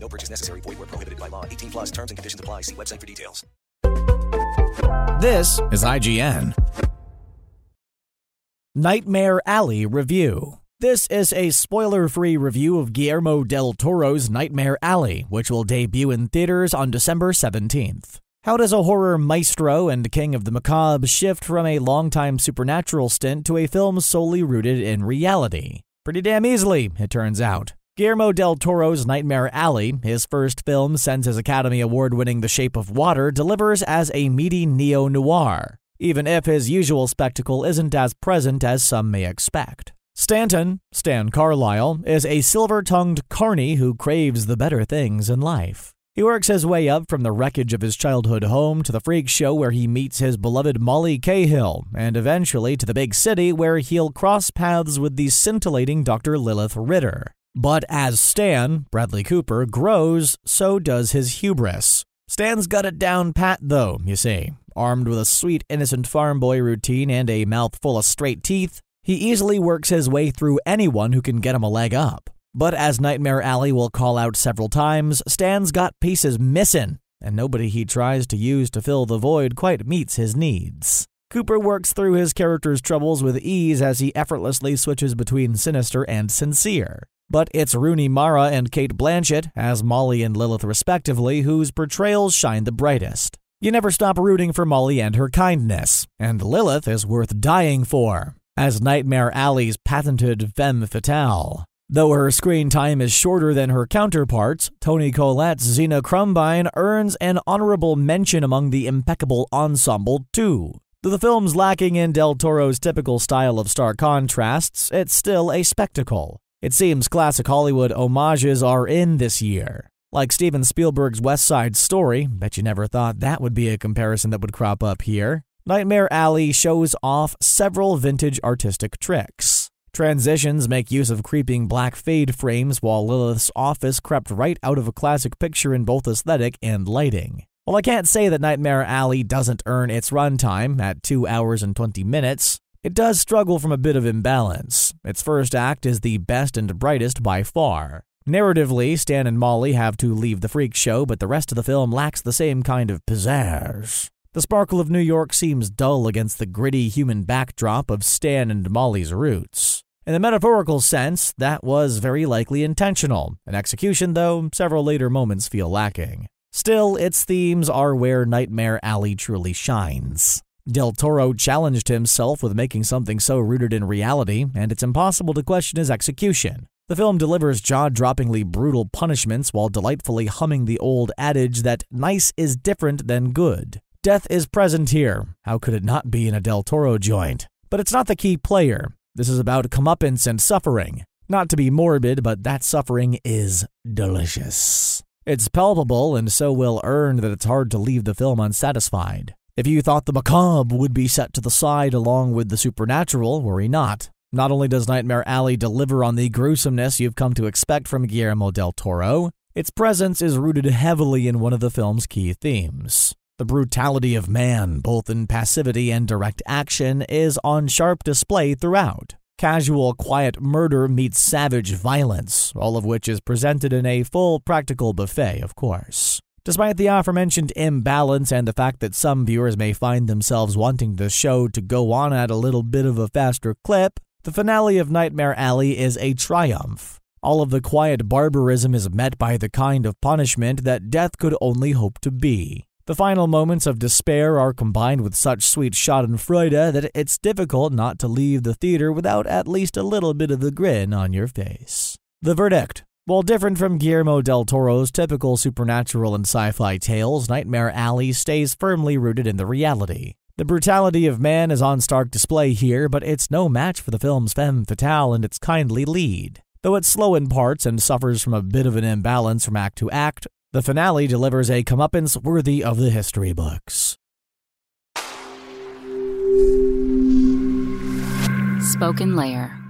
No purchase necessary. Void where prohibited by law. 18 plus terms and conditions apply. See website for details. This is IGN. Nightmare Alley Review. This is a spoiler free review of Guillermo del Toro's Nightmare Alley, which will debut in theaters on December 17th. How does a horror maestro and king of the macabre shift from a longtime supernatural stint to a film solely rooted in reality? Pretty damn easily, it turns out. Guillermo del Toro's Nightmare Alley, his first film since his Academy Award winning The Shape of Water, delivers as a meaty neo noir, even if his usual spectacle isn't as present as some may expect. Stanton, Stan Carlisle, is a silver tongued carny who craves the better things in life. He works his way up from the wreckage of his childhood home to the freak show where he meets his beloved Molly Cahill, and eventually to the big city where he'll cross paths with the scintillating Dr. Lilith Ritter. But as Stan, Bradley Cooper, grows, so does his hubris. Stan's got it down pat, though, you see. Armed with a sweet, innocent farm boy routine and a mouth full of straight teeth, he easily works his way through anyone who can get him a leg up. But as Nightmare Alley will call out several times, Stan's got pieces missing, and nobody he tries to use to fill the void quite meets his needs. Cooper works through his character's troubles with ease as he effortlessly switches between sinister and sincere. But it's Rooney Mara and Cate Blanchett, as Molly and Lilith respectively, whose portrayals shine the brightest. You never stop rooting for Molly and her kindness, and Lilith is worth dying for, as Nightmare Alley's patented femme fatale. Though her screen time is shorter than her counterparts, Toni Collette's Zeena Krumbein earns an honorable mention among the impeccable ensemble, too. Though the film's lacking in Del Toro's typical style of stark contrasts, it's still a spectacle. It seems classic Hollywood homages are in this year. Like Steven Spielberg's West Side Story, bet you never thought that would be a comparison that would crop up here. Nightmare Alley shows off several vintage artistic tricks. Transitions make use of creeping black fade frames while Lilith's office crept right out of a classic picture in both aesthetic and lighting. While I can't say that Nightmare Alley doesn't earn its runtime at 2 hours and 20 minutes, it does struggle from a bit of imbalance. Its first act is the best and brightest by far. Narratively, Stan and Molly have to leave the freak show, but the rest of the film lacks the same kind of pizzazz. The sparkle of New York seems dull against the gritty human backdrop of Stan and Molly's roots. In the metaphorical sense, that was very likely intentional. In execution, though, several later moments feel lacking. Still, its themes are where Nightmare Alley truly shines. Del Toro challenged himself with making something so rooted in reality, and it's impossible to question his execution. The film delivers jaw droppingly brutal punishments while delightfully humming the old adage that nice is different than good. Death is present here. How could it not be in a Del Toro joint? But it's not the key player. This is about comeuppance and suffering. Not to be morbid, but that suffering is delicious. It's palpable and so well earned that it's hard to leave the film unsatisfied. If you thought the macabre would be set to the side along with the supernatural, worry not. Not only does Nightmare Alley deliver on the gruesomeness you've come to expect from Guillermo del Toro, its presence is rooted heavily in one of the film's key themes. The brutality of man, both in passivity and direct action, is on sharp display throughout. Casual, quiet murder meets savage violence, all of which is presented in a full practical buffet, of course. Despite the aforementioned imbalance and the fact that some viewers may find themselves wanting the show to go on at a little bit of a faster clip, the finale of Nightmare Alley is a triumph. All of the quiet barbarism is met by the kind of punishment that death could only hope to be. The final moments of despair are combined with such sweet schadenfreude that it's difficult not to leave the theater without at least a little bit of the grin on your face. The verdict while different from Guillermo del Toro's typical supernatural and sci fi tales, Nightmare Alley stays firmly rooted in the reality. The brutality of man is on stark display here, but it's no match for the film's femme fatale and its kindly lead. Though it's slow in parts and suffers from a bit of an imbalance from act to act, The finale delivers a comeuppance worthy of the history books. SpokenLayer.